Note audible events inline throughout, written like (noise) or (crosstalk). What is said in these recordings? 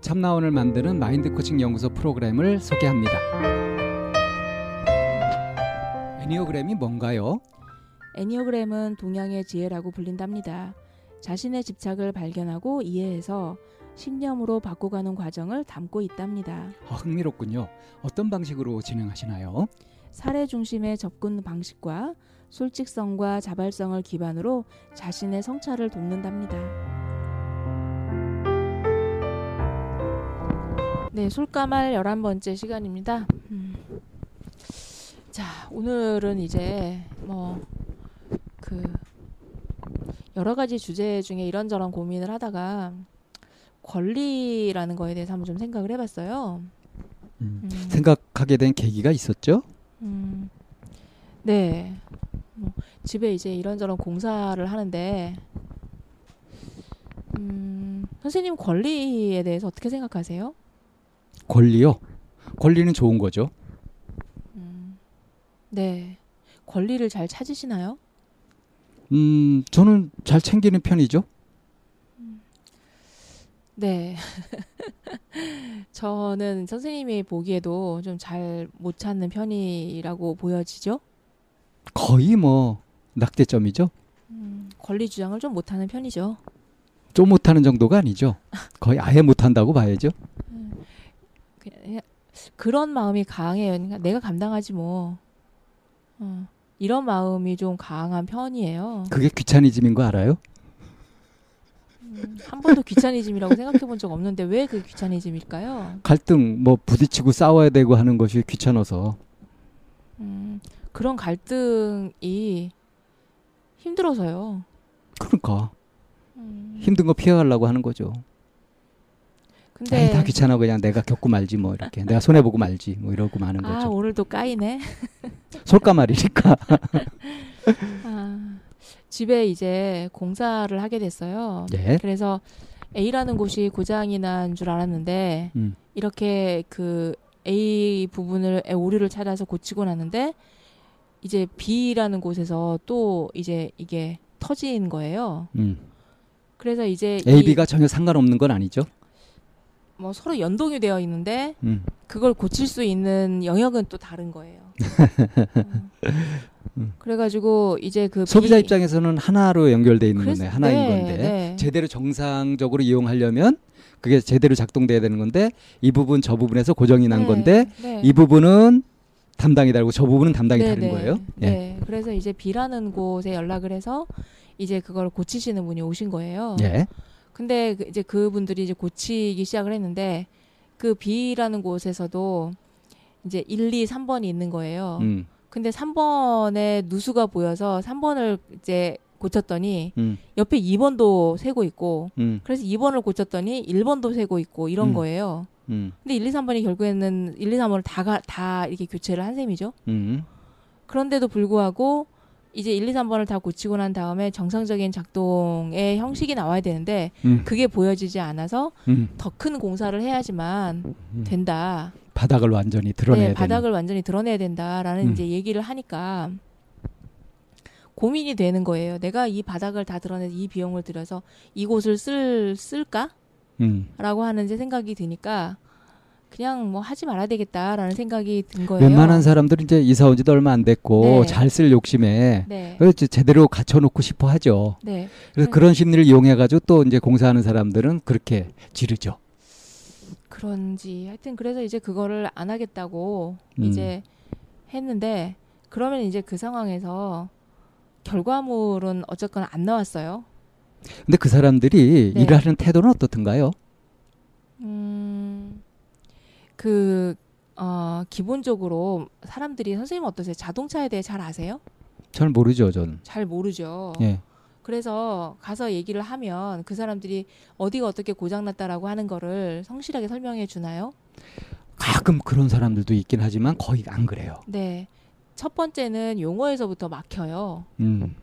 참나원을 만드는 마인드 코칭 연구소 프로그램을 소개합니다. 애니어그램이 뭔가요? 애니어그램은 동양의 지혜라고 불린답니다. 자신의 집착을 발견하고 이해해서 신념으로 바꿔가는 과정을 담고 있답니다. 아, 흥미롭군요. 어떤 방식으로 진행하시나요? 사례 중심의 접근 방식과 솔직성과 자발성을 기반으로 자신의 성찰을 돕는답니다. 네, 솔까말 11번째 시간입니다. 음. 자, 오늘은 이제 뭐 그 여러 가지 주제 중에 이런저런 고민을 하다가 권리라는 거에 대해서 한번 좀 생각을 해봤어요. 음, 음. 생각하게 된 계기가 있었죠? 음, 네. 뭐 집에 이제 이런저런 공사를 하는데, 음, 선생님 권리에 대해서 어떻게 생각하세요? 권리요. 권리는 좋은 거죠. 음, 네. 권리를 잘 찾으시나요? 음, 저는 잘 챙기는 편이죠. 네. (laughs) 저는 선생님이 보기에도 좀 잘 못 찾는 편이라고 보여지죠? 거의 뭐 낙제점이죠. 음, 권리 주장을 좀 못하는 편이죠. 좀 못하는 정도가 아니죠. 거의 아예 못한다고 봐야죠. 그런 마음이 강해요. 그러니까 내가 감당하지 뭐. 어, 이런 마음이 좀 강한 편이에요. 그게 귀차니즘인 거 알아요? 음, 한 번도 귀차니즘이라고 생각해 본 적 없는데 왜그 귀차니즘일까요? 갈등 뭐 부딪히고 싸워야 되고 하는 것이 귀찮아서 음, 그런 갈등이 힘들어서요. 그러니까 음, 힘든 거 피해가려고 하는 거죠. 근데 에이, 다 귀찮아 그냥 내가 겪고 말지 뭐 이렇게 내가 손해 보고 말지 뭐 이러고 마는 아 거죠. 오늘도 까이네. (laughs) 솔까말이니까. (laughs) 아, 집에 이제 공사를 하게 됐어요. 예. 그래서 A라는 곳이 고장이 난 줄 알았는데 음. 이렇게 그 A 부분을 오류를 찾아서 고치고 나는데 이제 B라는 곳에서 또 이제 이게 터진 거예요. 음. 그래서 이제 A, 이- B가 전혀 상관없는 건 아니죠. 뭐 서로 연동이 되어 있는데 음. 그걸 고칠 수 있는 영역은 또 다른 거예요. 음. (laughs) 음. 그래가지고 이제 그 소비자 B- 입장에서는 하나로 연결돼 있는 그래서- 건데 하나인 네, 건데 네. 제대로 정상적으로 이용하려면 그게 제대로 작동돼야 되는 건데 이 부분 저 부분에서 고정이 난 네, 건데 네. 이 부분은 담당이 다르고 저 부분은 담당이 네, 다른 네. 거예요. 예. 네. 그래서 이제 B라는 곳에 연락을 해서 이제 그걸 고치시는 분이 오신 거예요. 예. 근데 그 이제 그분들이 이제 고치기 시작을 했는데 그 B라는 곳에서도 이제 1, 2, 3번이 있는 거예요. 음. 근데 3번에 누수가 보여서 3번을 이제 고쳤더니 음. 옆에 2번도 세고 있고 음. 그래서 2번을 고쳤더니 1번도 세고 있고 이런 음. 거예요. 음. 근데 1, 2, 3번이 결국에는 1, 2, 3번을 다, 가- 다 이렇게 교체를 한 셈이죠. 음. 그런데도 불구하고 이제 1, 2, 3번을 다 고치고 난 다음에 정상적인 작동의 형식이 나와야 되는데 음. 그게 보여지지 않아서 음. 더큰 공사를 해야지만 음. 된다. 바닥을 완전히 드러내야 네, 바닥을 되는. 완전히 드러내야 된다라는 음. 이제 얘기를 하니까 고민이 되는 거예요. 내가 이 바닥을 다 드러내서 이 비용을 들여서 이곳을 쓸 쓸까 라고 음. 하는 이제 생각이 드니까 그냥 뭐 하지 말아야 되겠다라는 생각이 든 거예요. 웬만한 사람들은 이제 이사 온 지도 얼마 안 됐고 네. 잘쓸 욕심에 네. 그래서 제대로 갖춰놓고 싶어 하죠. 네. 그래서 음. 그런 심리를 이용해가지고 또 이제 공사하는 사람들은 그렇게 지르죠. 그런지 하여튼 그래서 이제 그거를 안 하겠다고 음. 이제 했는데 그러면 이제 그 상황에서 결과물은 어쨌거나 안 나왔어요. 근데 그 사람들이 네. 일을 하는 태도는 어떻든가요? 음, 그, 어, 기본적으로 사람들이 선생님 어떠세요? 자동차에 대해 잘 아세요? 잘 모르죠, 저는. 잘 모르죠. 예. 그래서 가서 얘기를 하면 그 사람들이 어디가 어떻게 고장났다라고 하는 거를 성실하게 설명해 주나요? 가끔 그런 사람들도 있긴 하지만 거의 안 그래요. 네. 첫 번째는 용어에서부터 막혀요. 음.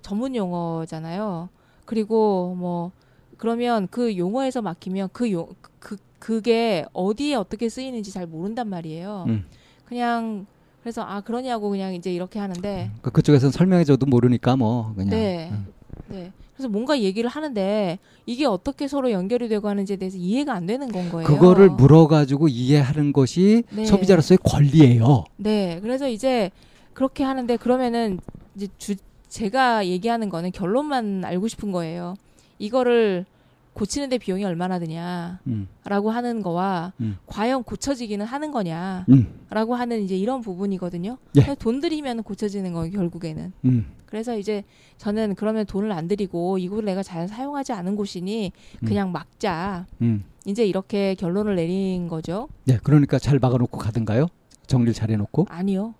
전문 용어잖아요. 그리고 뭐 그러면 그 용어에서 막히면 그 용 그 그게 어디에 어떻게 쓰이는지 잘 모른단 말이에요. 음. 그냥 그래서 아 그러냐고 그냥 이제 이렇게 하는데 그 그쪽에서는 설명해줘도 모르니까 뭐 그냥. 네. 음. 네. 그래서 뭔가 얘기를 하는데 이게 어떻게 서로 연결이 되고 하는지에 대해서 이해가 안 되는 건 거예요. 그거를 물어가지고 이해하는 것이 네. 소비자로서의 권리예요. 네. 그래서 이제 그렇게 하는데 그러면은 이제 주 제가 얘기하는 거는 결론만 알고 싶은 거예요. 이거를 고치는데 비용이 얼마나 드냐라고 음. 하는 거와 음. 과연 고쳐지기는 하는 거냐라고 음. 하는 이제 이런 부분이거든요. 예. 돈 들이면 고쳐지는 거예요, 결국에는. 음. 그래서 이제 저는 그러면 돈을 안 들이고 이걸 내가 잘 사용하지 않은 곳이니 음. 그냥 막자. 음. 이제 이렇게 결론을 내린 거죠. 네, 그러니까 잘 막아놓고 가든가요? 정리를 잘 해놓고. 아니요.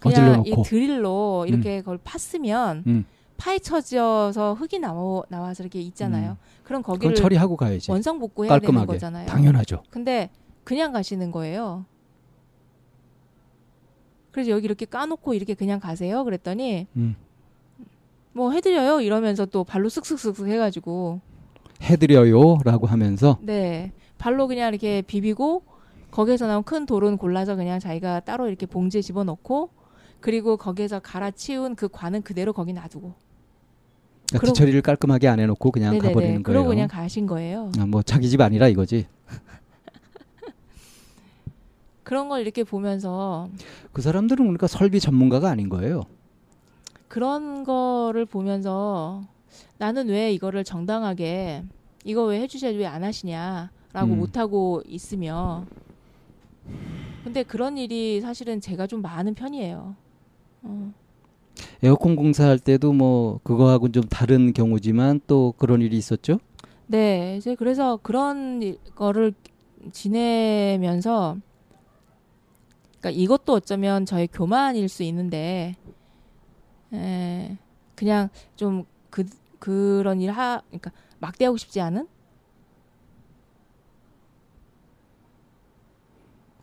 그냥 어질러 이 놓고. 드릴로 이렇게 그걸 팠으면 음. 파헤쳐져서 흙이 나와, 나와서 이렇게 있잖아요. 그럼 그건 거기를 처리하고 가야지. 원상 복구해야 되는 깔끔하게. 거잖아요. 당연하죠. 근데 그냥 가시는 거예요. 그래서 여기 이렇게 까놓고 이렇게 그냥 가세요. 그랬더니 음. 뭐 해드려요 이러면서 또 발로 쓱쓱쓱쓱 해가지고 해드려요라고 하면서 네 발로 그냥 이렇게 비비고 거기에서 나온 큰 돌은 골라서 그냥 자기가 따로 이렇게 봉지에 집어넣고 그리고 거기에서 갈아치운 그 관은 그대로 거기 놔두고 그러니까 그럼- 뒤처리를 깔끔하게 안 해놓고 그냥 네네네 가버리는 거예요. 그러고 그냥 가신 거예요. 아, 뭐 자기 집 아니라 이거지. (laughs) 그런 걸 이렇게 보면서 그 사람들은 그러니까 설비 전문가가 아닌 거예요. 그런 거를 보면서 나는 왜 이거를 정당하게 이거 왜 해주셔야지 왜 안 하시냐라고 음. 못하고 있으며 근데 그런 일이 사실은 제가 좀 많은 편이에요. 어. 에어컨 공사할 때도 뭐 그거하고는 좀 다른 경우지만 또 그런 일이 있었죠. 네, 이제 그래서 그런 일- 거를 지내면서, 그러니까 이것도 어쩌면 저의 교만일 수 있는데, 에, 그냥 좀 그, 그런 일 하, 그러니까 막대하고 싶지 않은?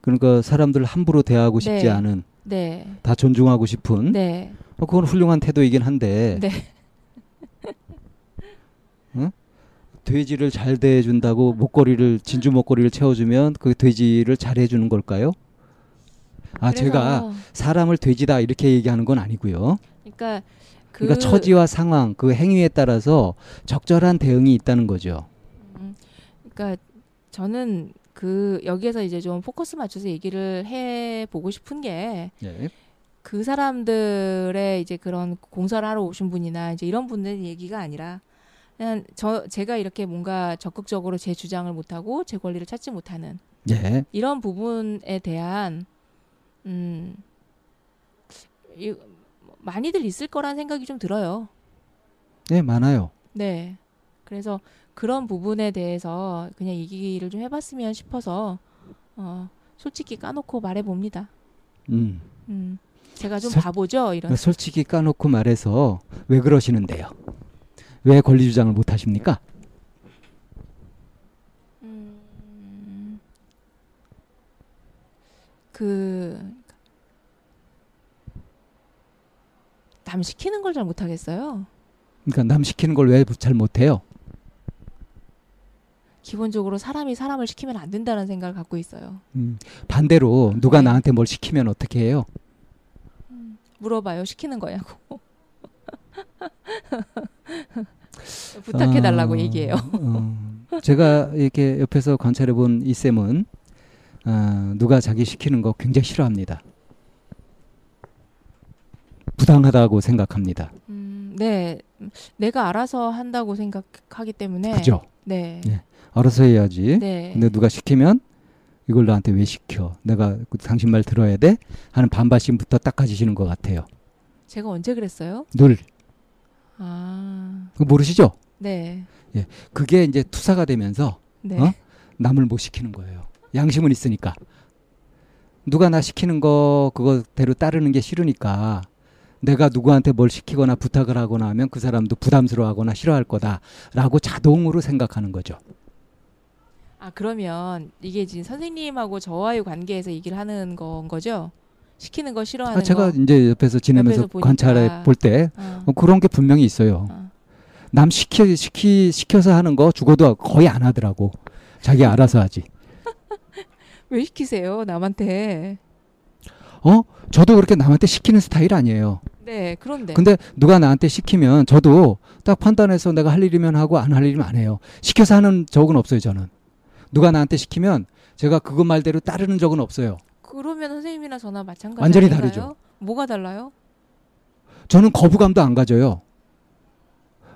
그러니까 사람들 함부로 대하고 싶지 네. 않은 네, 다 존중하고 싶은 네, 어, 그건 훌륭한 태도이긴 한데 네. (laughs) 돼지를 잘 대해준다고 목걸이를 진주 목걸이를 채워주면 그 돼지를 잘 해주는 걸까요? 아 제가 사람을 돼지다 이렇게 얘기하는 건 아니고요. 그러니까 그, 그러니까 처지와 상황 그 행위에 따라서 적절한 대응이 있다는 거죠. 음, 그러니까 저는 그 여기에서 이제 좀 포커스 맞춰서 얘기를 해 보고 싶은 게 예. 그 사람들의 이제 그런 공사를 하러 오신 분이나 이제 이런 분들 얘기가 아니라 그냥 저 제가 이렇게 뭔가 적극적으로 제 주장을 못 하고 제 권리를 찾지 못하는 예. 이런 부분에 대한 음 이, 많이들 있을 거란 생각이 좀 들어요. 네 많아요. 네. 그래서 그런 부분에 대해서 그냥 얘기를 좀 해봤으면 싶어서 어 솔직히 까놓고 말해 봅니다. 음. 음. 제가 좀 설- 바보죠 이런. 솔직히 까놓고 말해서 왜 그러시는데요? 왜 권리 주장을 못 하십니까? 음, 그, 남 시키는 걸 잘 못하겠어요. 그러니까 남 시키는 걸 왜 잘 못해요? 기본적으로 사람이 사람을 시키면 안 된다는 생각을 갖고 있어요. 음, 반대로 누가 네. 나한테 뭘 시키면 어떻게 해요? 물어봐요. 시키는 거냐고. (laughs) 부탁해 달라고 어, 얘기해요. 어, 제가 이렇게 옆에서 관찰해 본 이 쌤은 어, 누가 자기 시키는 거 굉장히 싫어합니다. 부당하다고 생각합니다. 음, 네. 내가 알아서 한다고 생각하기 때문에 그죠? 네. 예. 알아서 해야지. 네. 근데 누가 시키면 이걸 나한테 왜 시켜? 내가 그 당신 말 들어야 돼? 하는 반발심부터 딱 가지시는 것 같아요. 제가 언제 그랬어요? 늘 아. 그거 모르시죠? 네. 그게 이제 투사가 되면서 네. 어? 남을 못 시키는 거예요. 양심은 있으니까. 누가 나 시키는 거 그거대로 따르는 게 싫으니까 내가 누구한테 뭘 시키거나 부탁을 하거나 하면 그 사람도 부담스러워하거나 싫어할 거다라고 자동으로 생각하는 거죠. 아, 그러면 이게 지금 선생님하고 저와의 관계에서 얘기를 하는 건 거죠? 시키는 거 싫어하는 아, 제가 거. 이제 옆에서 지내면서 옆에서. 관찰해 볼때 어. 어, 그런 게 분명히 있어요. 어. 남 시켜 시키 시켜서 하는 거 죽어도 거의 안 하더라고. 자기 알아서 하지. (laughs) 왜 시키세요? 남한테. 어? 저도 그렇게 남한테 시키는 스타일 아니에요. 네. 그런데 근데 누가 나한테 시키면 저도 딱 판단해서 내가 할 일이면 하고 안 할 일이면 안 해요. 시켜서 하는 적은 없어요, 저는. 누가 나한테 시키면 제가 그거 말대로 따르는 적은 없어요. 그러면 선생님이나 저나 마찬가지 완전히 아닌가요? 다르죠. 뭐가 달라요? 저는 거부감도 안 가져요.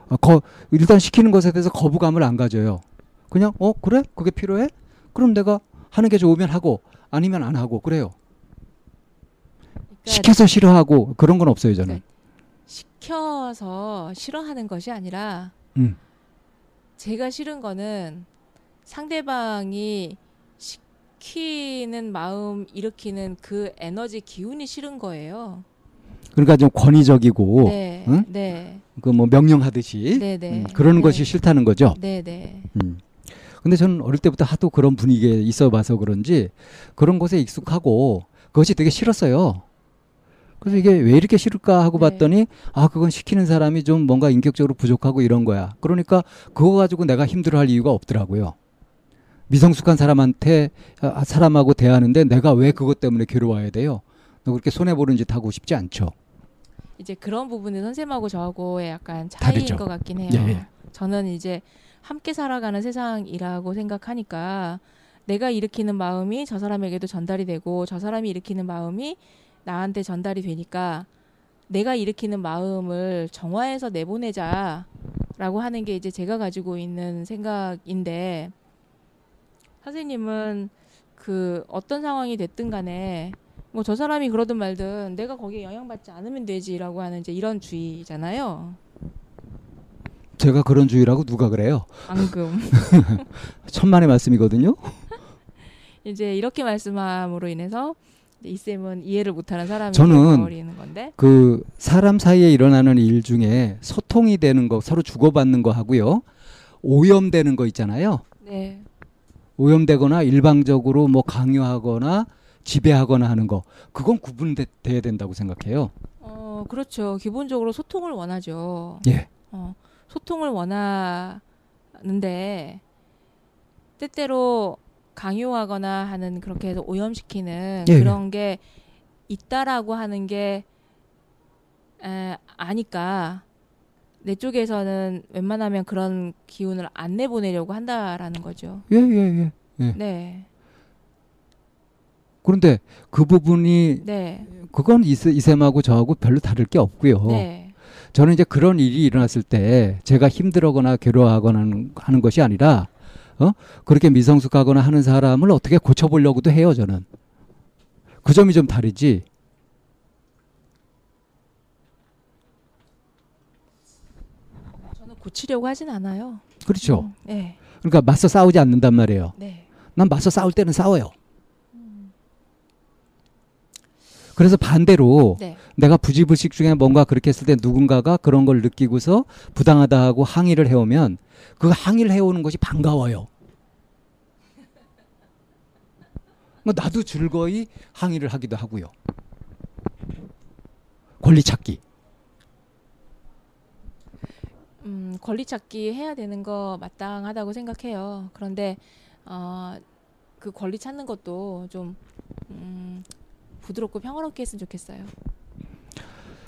어, 거, 일단 시키는 것에 대해서 거부감을 안 가져요. 그냥 어 그래 그게 필요해? 그럼 내가 하는 게 좋으면 하고 아니면 안 하고 그래요. 그러니까 시켜서 싫어하고 그런 건 없어요 저는. 시켜서 싫어하는 것이 아니라 음. 제가 싫은 거는 상대방이 시키는 마음 일으키는 그 에너지 기운이 싫은 거예요. 그러니까 좀 권위적이고 네, 응? 네, 그뭐 명령하듯이 네, 네. 음, 그런 네. 것이 싫다는 거죠. 네, 네. 음. 근데 저는 어릴 때부터 하도 그런 분위기에 있어 봐서 그런지 그런 곳에 익숙하고 그것이 되게 싫었어요. 그래서 이게 왜 이렇게 싫을까 하고 네. 봤더니 아 그건 시키는 사람이 좀 뭔가 인격적으로 부족하고 이런 거야. 그러니까 그거 가지고 내가 힘들어할 이유가 없더라고요. 미성숙한 사람한테 아, 사람하고 대하는데 내가 왜 그것 때문에 괴로워해야 돼요? 너 그렇게 손해 보는 짓 하고 싶지 않죠. 이제 그런 부분은 선생님하고 저하고의 약간 차이인 다르죠. 것 같긴 해요. 예, 예. 저는 이제 함께 살아가는 세상이라고 생각하니까 내가 일으키는 마음이 저 사람에게도 전달이 되고 저 사람이 일으키는 마음이 나한테 전달이 되니까 내가 일으키는 마음을 정화해서 내보내자라고 하는 게 이제 제가 가지고 있는 생각인데 선생님은 그 어떤 상황이 됐든 간에 뭐 저 사람이 그러든 말든 내가 거기에 영향받지 않으면 되지라고 하는 이제 이런 주의잖아요. 제가 그런 주의라고 누가 그래요? 앙금. (laughs) 천만의 말씀이거든요. (laughs) 이제 이렇게 말씀함으로 인해서 이 쌤은 이해를 못하는 사람이 저는 건데. 그 사람 사이에 일어나는 일 중에 소통이 되는 거 서로 주고받는 거 하고요. 오염되는 거 있잖아요. 네. 오염되거나 일방적으로 뭐 강요하거나 지배하거나 하는 거 그건 구분돼야 된다고 생각해요. 어 그렇죠. 기본적으로 소통을 원하죠. 예. 어, 소통을 원하는데 때때로 강요하거나 하는 그렇게 해서 오염시키는 예, 그런 게 있다라고 하는 게 에, 아니까 내 쪽에서는 웬만하면 그런 기운을 안 내보내려고 한다라는 거죠. 예, 예, 예. 네, 그런데 그 부분이 네, 그건 이세, 이쌤하고 저하고 별로 다를 게 없고요. 네, 저는 이제 그런 일이 일어났을 때 제가 힘들어거나 괴로워하거나 하는, 하는 것이 아니라 어? 그렇게 미성숙하거나 하는 사람을 어떻게 고쳐보려고도 해요, 저는. 그 점이 좀 다르지. 저는 고치려고 하진 않아요. 그렇죠. 음, 네, 그러니까 맞서 싸우지 않는단 말이에요. 네, 난 맞서 싸울 때는 싸워요. 그래서 반대로 네, 내가 부지불식 중에 뭔가 그렇게 했을 때 누군가가 그런 걸 느끼고서 부당하다 하고 항의를 해오면 그 항의를 해오는 것이 반가워요. 뭐 나도 즐거이 항의를 하기도 하고요. 권리 찾기. 음, 권리 찾기 해야 되는 거 마땅하다고 생각해요. 그런데 어, 그 권리 찾는 것도 좀 음, 부드럽고 평화롭게 했으면 좋겠어요.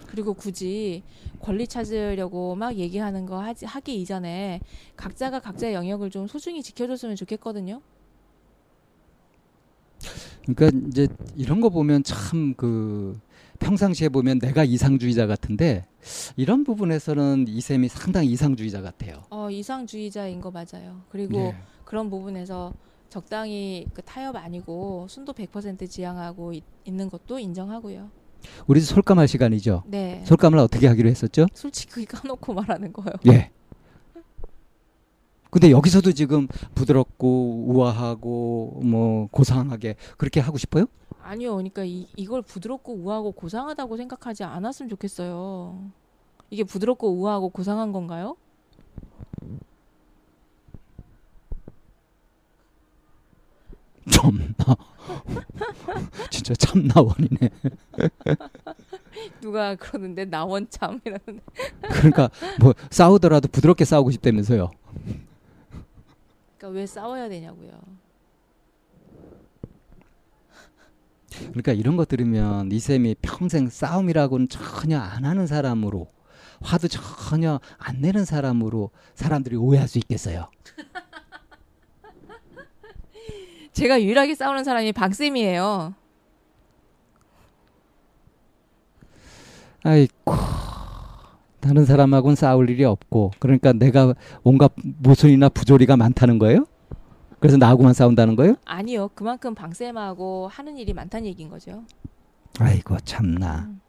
그리고 굳이 권리 찾으려고 막 얘기하는 거 하지, 하기 이전에 각자가 각자의 영역을 좀 소중히 지켜줬으면 좋겠거든요. 그러니까 이제 이런 거 보면 참 그 평상시에 보면 내가 이상주의자 같은데 이런 부분에서는 이쌤이 상당히 이상주의자 같아요. 어, 이상주의자인 거 맞아요. 그리고 예. 그런 부분에서 적당히 그 타협 아니고 순도 100% 지향하고 있, 는 것도 인정하고요. 우리 솔감할 시간이죠. 네. 솔감을 어떻게 하기로 했었죠? 솔직히 까놓고 말하는 거요. 예. 근데 여기서도 지금 부드럽고 우아하고 뭐 고상하게 그렇게 하고 싶어요? 아니요. 그러니까 이, 이걸 부드럽고 우아하고 고상하다고 생각하지 않았으면 좋겠어요. 이게 부드럽고 우아하고 고상한 건가요? (laughs) 참나. (laughs) 진짜 참나원이네. 누가 그러는데 나원 참 이러는데 (laughs) 그러니까 뭐 싸우더라도 부드럽게 싸우고 싶다면서요. 그러니까 왜 싸워야 되냐고요. 그러니까 이런 거 들으면 이쌤이 평생 싸움이라고는 전혀 안 하는 사람으로 화도 전혀 안 내는 사람으로 사람들이 오해할 수 있겠어요. (laughs) 제가 유일하게 싸우는 사람이 박쌤이에요. 아이고 다른 사람하고는 싸울 일이 없고 그러니까 내가 온갖 모순이나 부조리가 많다는 거예요? 그래서 나하고만 싸운다는 거예요? 아니요. 그만큼 박쌤하고 하는 일이 많다는 얘기인 거죠. 아이고 참나. 음.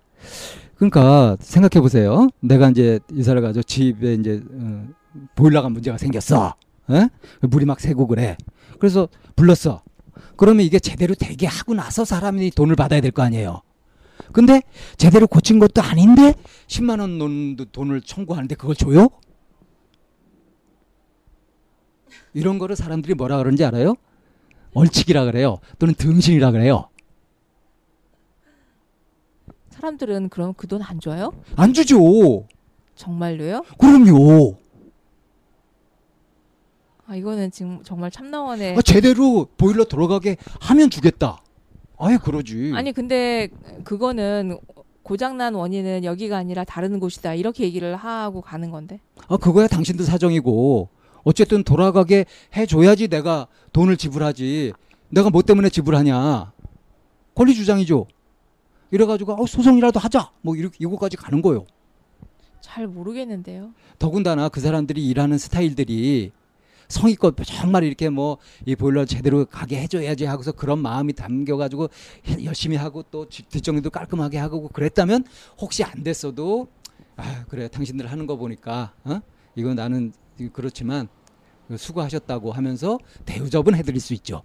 그러니까 생각해 보세요. 내가 이제 이사를 가서 집에 이제 어, 보일러가 문제가 생겼어. 에? 물이 막 새고 그래. 그래서 불렀어. 그러면 이게 제대로 되게 하고 나서 사람이 돈을 받아야 될 거 아니에요. 근데 제대로 고친 것도 아닌데 10만 원 돈- 돈을 청구하는데 그걸 줘요? 이런 거를 사람들이 뭐라 그러는지 알아요? 얼치기라 그래요. 또는 등신이라 그래요. 사람들은 그럼 그 돈 안 줘요? 안 주죠. 정말로요? 그럼요. 아 이거는 지금 정말 참나원의 아, 제대로 보일러 돌아가게 하면 주겠다. 아예 그러지. 아니 근데 그거는 고장난 원인은 여기가 아니라 다른 곳이다 이렇게 얘기를 하고 가는 건데 아 그거야 당신들 사정이고 어쨌든 돌아가게 해줘야지 내가 돈을 지불하지. 내가 뭐 때문에 지불하냐. 권리 주장이죠. 이래가지고 어, 소송이라도 하자. 뭐 이렇게 이거까지 가는 거요. 잘 모르겠는데요. 더군다나 그 사람들이 일하는 스타일들이 성의껏 정말 이렇게 뭐 이 보일러 제대로 가게 해줘야지 하고서 그런 마음이 담겨가지고 해- 열심히 하고 또 뒷- 뒷정리도 깔끔하게 하고 그랬다면 혹시 안 됐어도 아 그래 당신들 하는 거 보니까 어? 이거 나는 그렇지만 수고하셨다고 하면서 대우접은 해드릴 수 있죠.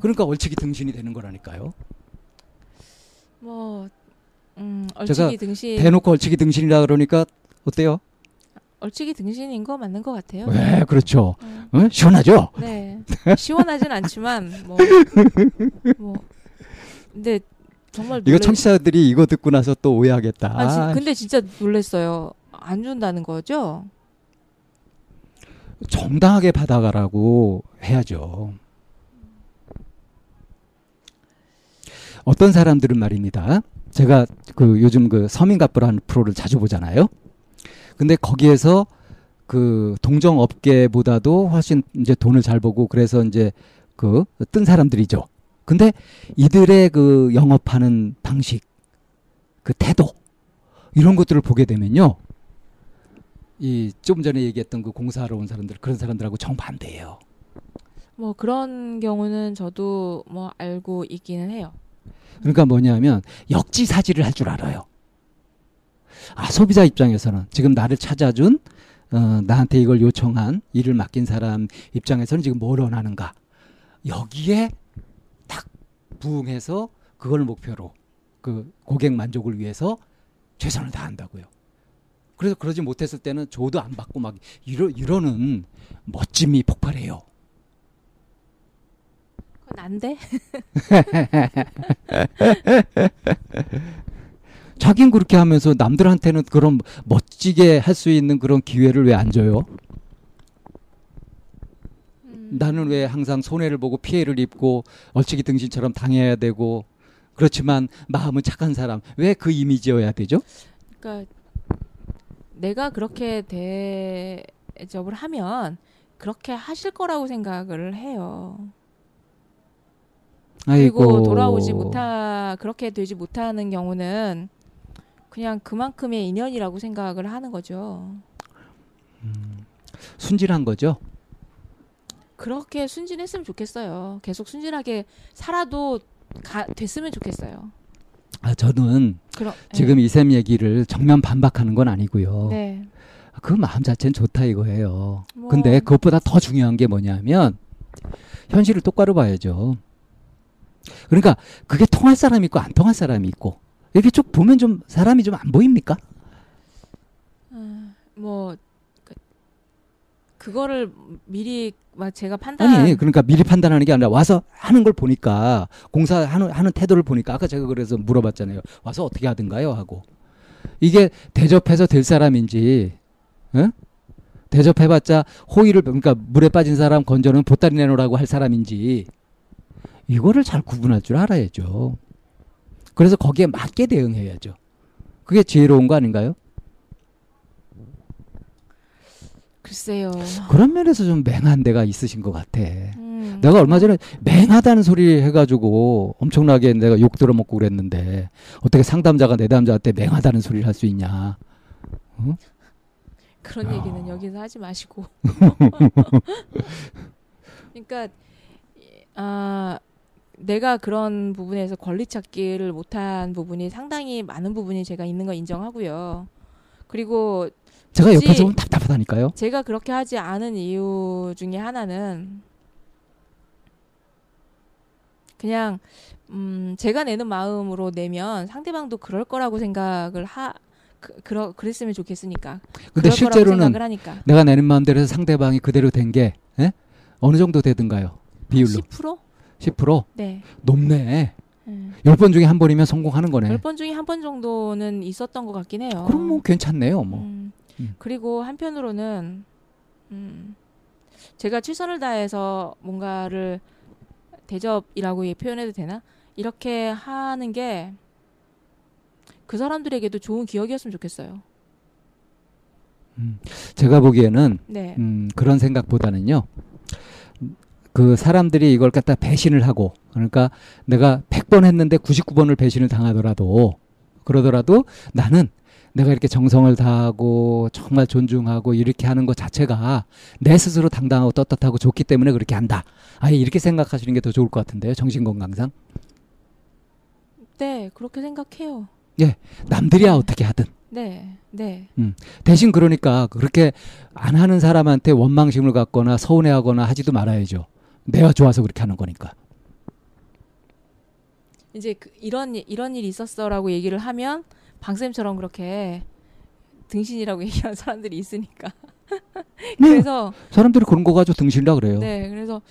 그러니까 얼치기 등신이 되는 거라니까요. 뭐 음, 얼치기 등신 대놓고 얼치기 등신이라 그러니까 어때요? 얼치기 등신인 거 맞는 것 같아요. 네, 그렇죠. 음, 어? 시원하죠? 네 (laughs) 시원하진 않지만 뭐, 뭐 근데 정말 이거 놀래- 청취자들이 이거 듣고 나서 또 오해하겠다. 아, 진- 근데 진짜 놀랬어요. 안 준다는 거죠? 정당하게 받아가라고 해야죠. 어떤 사람들은 말입니다. 제가 그 요즘 그 서민갑부라는 프로를 자주 보잖아요. 근데 거기에서 그 동정 업계보다도 훨씬 이제 돈을 잘 벌고 그래서 이제 그 뜬 사람들이죠. 근데 이들의 그 영업하는 방식, 그 태도 이런 것들을 보게 되면요. 이좀 전에 얘기했던 그 공사하러 온 사람들 그런 사람들하고 정반대예요. 뭐 그런 경우는 저도 뭐 알고 있기는 해요. 그러니까 뭐냐면 역지사지를 할 줄 알아요. 아 소비자 입장에서는 지금 나를 찾아준 어, 나한테 이걸 요청한 일을 맡긴 사람 입장에서는 지금 뭘 원하는가 여기에 딱 부응해서 그걸 목표로 그 고객 만족을 위해서 최선을 다한다고요. 그래서 그러지 못했을 때는 조도 안 받고 막 이러, 이러는 멋짐이 폭발해요. 그건 안 돼? (laughs) 자긴 그렇게 하면서 남들한테는 그런 멋지게 할 수 있는 그런 기회를 왜 안 줘요? 음. 나는 왜 항상 손해를 보고 피해를 입고 얼치기 등신처럼 당해야 되고 그렇지만 마음은 착한 사람 왜 그 이미지여야 되죠? 그러니까 내가 그렇게 대접을 하면 그렇게 하실 거라고 생각을 해요. 그리고 아이고 돌아오지 못하 그렇게 되지 못하는 경우는 그냥 그만큼의 인연이라고 생각을 하는 거죠. 순진한 거죠. 그렇게 순진했으면 좋겠어요. 계속 순진하게 살아도 가, 됐으면 좋겠어요. 아 저는 그럼 지금 이샘 얘기를 정면 반박하는 건 아니고요. 네. 그 마음 자체는 좋다 이거예요. 뭐, 근데 그것보다 더 중요한 게 뭐냐면 현실을 똑바로 봐야죠. 그러니까 그게 통할 사람이 있고 안 통할 사람이 있고 이렇게 쭉 보면 좀 사람이 좀 안 보입니까? 아, 뭐 그, 그거를 미리 막 제가 판단 아니 그러니까 미리 판단하는 게 아니라 와서 하는 걸 보니까 공사하는 하는 태도를 보니까 아까 제가 그래서 물어봤잖아요. 와서 어떻게 하든가요 하고 이게 대접해서 될 사람인지 응? 대접해봤자 호의를 그러니까 물에 빠진 사람 건져는 보따리 내놓으라고 할 사람인지 이거를 잘 구분할 줄 알아야죠. 그래서 거기에 맞게 대응해야죠. 그게 지혜로운 거 아닌가요? 글쎄요. 그런 면에서 좀 맹한 데가 있으신 것 같아. 음, 내가 얼마 전에 맹하다는 소리 해가지고 엄청나게 내가 욕 들어먹고 그랬는데 어떻게 상담자가 내담자한테 맹하다는 소리를 할 수 있냐? 그런 어. 얘기는 여기서 하지 마시고. (laughs) 그러니까 아 내가 그런 부분에서 권리 찾기를 못한 부분이 상당히 많은 부분이 제가 있는 거 인정하고요. 그리고 제가 옆에서 보면 답답하다니까요. 제가 그렇게 하지 않은 이유 중에 하나는 그냥 음 제가 내는 마음으로 내면 상대방도 그럴 거라고 생각을 하 그, 그러, 그랬으면 좋겠으니까. 근데 실제로는. 내가 내는 마음대로 해서 상대방이 그대로 된 게 어느 정도 되든가요? 비율로 10%? 10% 네. 높네. 음. 10번 중에 한 번이면 성공하는 거네. 10번 중에 한 번 정도는 있었던 것 같긴 해요. 그럼 뭐 괜찮네요. 뭐. 음. 음. 그리고 한편으로는 음, 제가 최선을 다해서 뭔가를 대접이라고 표현해도 되나? 이렇게 하는 게 그 사람들에게도 좋은 기억이었으면 좋겠어요. 제가 보기에는 네. 음, 그런 생각보다는요. 그 사람들이 이걸 갖다 배신을 하고 그러니까 내가 100번 했는데 99번을 배신을 당하더라도 그러더라도 나는 내가 이렇게 정성을 다하고 정말 존중하고 이렇게 하는 것 자체가 내 스스로 당당하고 떳떳하고 좋기 때문에 그렇게 한다. 아예 이렇게 생각하시는 게 더 좋을 것 같은데요. 정신건강상. 네, 그렇게 생각해요. 남들이야 어떻게 하든. 네, 네. 대신 그러니까 그렇게 안 하는 사람한테 원망심을 갖거나 서운해하거나 하지도 말아야죠. 내가 좋아서 그렇게 하는 거니까. 이제 그 이런 일- 이런 일이 있었어라고 얘기를 하면 방쌤처럼 그렇게 등신이라고 (laughs) 얘기하는 사람들이 있으니까. (laughs) 그래서 사람들이 그런 거 가지고 등신이라 그래요. 네, 그래서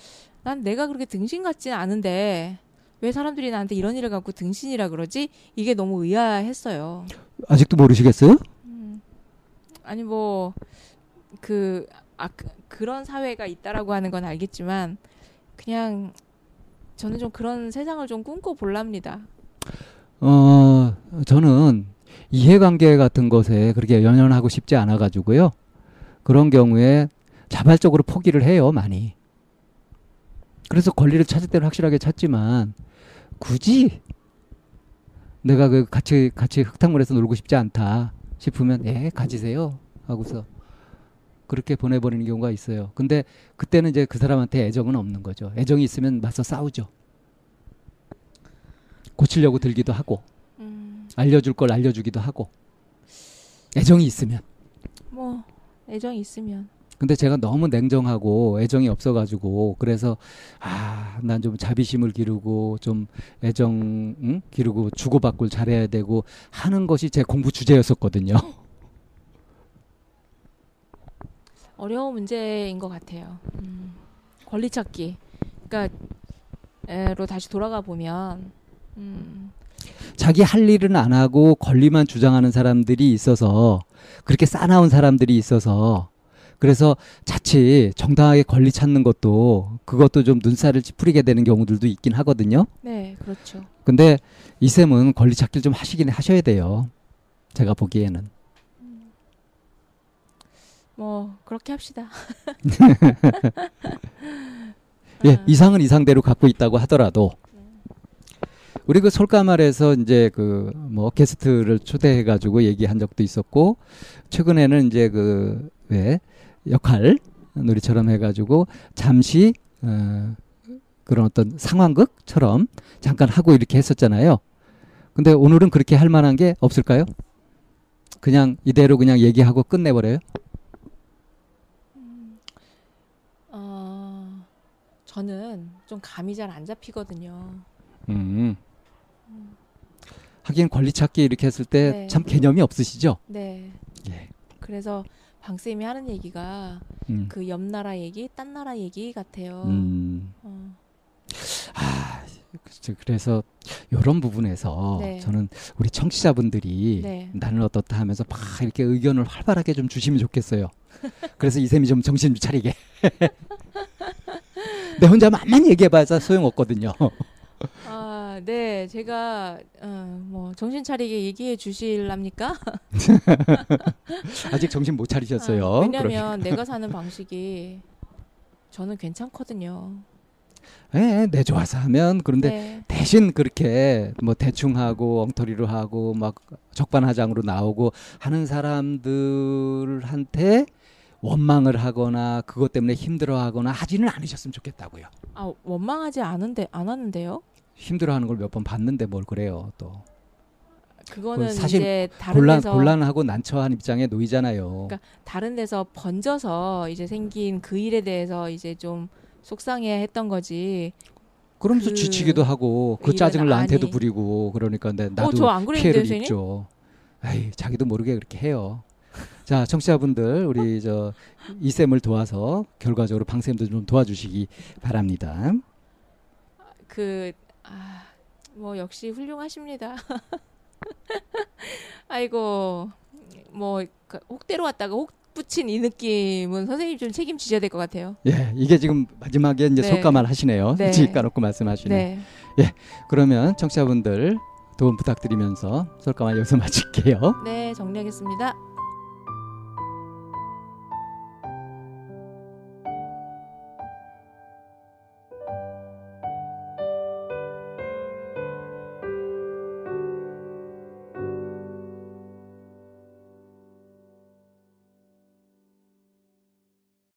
난 내가 그렇게 등신 같진 않은데 왜 사람들이 나한테 이런 일을 갖고 등신이라 그러지? 이게 너무 의아했어요. 아직도 모르시겠어요? 음, 아니 뭐그 아, 그, 그런 사회가 있다라고 하는 건 알겠지만 그냥 저는 좀 그런 세상을 좀 꿈꿔 볼랍니다. 어, 저는 이해관계 같은 것에 그렇게 연연하고 싶지 않아 가지고요. 그런 경우에 자발적으로 포기를 해요, 많이. 그래서 권리를 찾을 때는 확실하게 찾지만 굳이 내가 그 같이 같이 흙탕물에서 놀고 싶지 않다 싶으면 예, 가지세요 하고서 그렇게 보내버리는 경우가 있어요. 근데 그때는 이제 그 사람한테 애정은 없는 거죠. 애정이 있으면 맞서 싸우죠. 고치려고 들기도 하고 음, 알려줄 걸 알려주기도 하고 애정이 있으면 뭐 애정이 있으면 근데 제가 너무 냉정하고 애정이 없어가지고 그래서 아 난 좀 자비심을 기르고 좀 애정 응? 기르고 주고받고 잘해야 되고 하는 것이 제 공부 주제였었거든요. (laughs) 어려운 문제인 것 같아요. 음, 권리 찾기. 그러니까 에로 다시 돌아가 보면 음, 자기 할 일은 안 하고 권리만 주장하는 사람들이 있어서 그렇게 싸나운 사람들이 있어서 그래서 자칫 정당하게 권리 찾는 것도 그것도 좀 눈살을 찌푸리게 되는 경우들도 있긴 하거든요. 네, 그렇죠. 근데 이 쌤은 권리 찾기를 좀 하시긴 하셔야 돼요. 제가 보기에는. 뭐 그렇게 합시다. (laughs) 예, 아. 이상은 이상대로 갖고 있다고 하더라도 우리 그 솔까말에서 이제 그뭐 게스트를 초대해 가지고 얘기한 적도 있었고 최근에는 이제 그 왜 역할 놀이처럼 해 가지고 잠시 어 그런 어떤 상황극처럼 잠깐 하고 이렇게 했었잖아요. 근데 오늘은 그렇게 할 만한 게 없을까요? 그냥 이대로 그냥 얘기하고 끝내버려요? 저는 좀 감이 잘 안 잡히거든요. 음. 하긴 권리 찾기 이렇게 했을 때 네. 참 개념이 없으시죠? 네. 예. 그래서 방 쌤이 하는 얘기가 음. 그옆 나라 얘기, 딴 나라 얘기 같아요. 음. 어, 아. 그래서 이런 부분에서 네. 저는 우리 청취자분들이 네. 나는 어떻다 하면서 막 이렇게 의견을 활발하게 좀 주시면 좋겠어요. 그래서 이쌤이 좀 정신 좀 차리게. (laughs) 내 혼자 만만 얘기해봐야 소용없거든요. 아, 네. 제가 어, 뭐 정신 차리게 얘기해 주실랍니까? (laughs) 아직 정신 못 차리셨어요. 아, 왜냐면 내가 사는 방식이 저는 괜찮거든요. 예, 내 좋아서 하면 그런데 네. 대신 그렇게 뭐 대충 하고 엉터리로 하고 막 적반하장으로 나오고 하는 사람들한테 원망을 하거나 그것 때문에 힘들어하거나 하지는 않으셨으면 좋겠다고요. 아, 원망하지 않은데 안 하는데요? 힘들어하는 걸 몇 번 봤는데 뭘 그래요 또 그거는 사실 이제 다른 곤란 데서 곤란하고 난처한 입장에 놓이잖아요. 그러니까 다른 데서 번져서 이제 생긴 그 일에 대해서 이제 좀 속상해 했던 거지. 그러면서 그 지치기도 하고 그 짜증을 나한테도 아니. 부리고 그러니까 내 어, 나도 그랬는데요, 피해를? 입죠. 에이, 자기도 모르게 그렇게 해요. (laughs) 자, 청취자분들 우리 저 이쌤을 도와서 결과적으로 방쌤도 좀 도와주시기 바랍니다. 그, 아, 뭐, 역시 훌륭하십니다. (laughs) 아이고, 뭐, 그 혹대로 왔다가 혹 붙인 이 느낌은 선생님 좀 책임지셔야 될 것 같아요. 예, 이게 지금 마지막에 이제 네. 속가만 하시네요. 네. 지 까 놓고 말씀하시네. 네. 그러면 청취자분들 도움 부탁드리면서 솔가만 여기서 마칠게요. 네, 정리하겠습니다.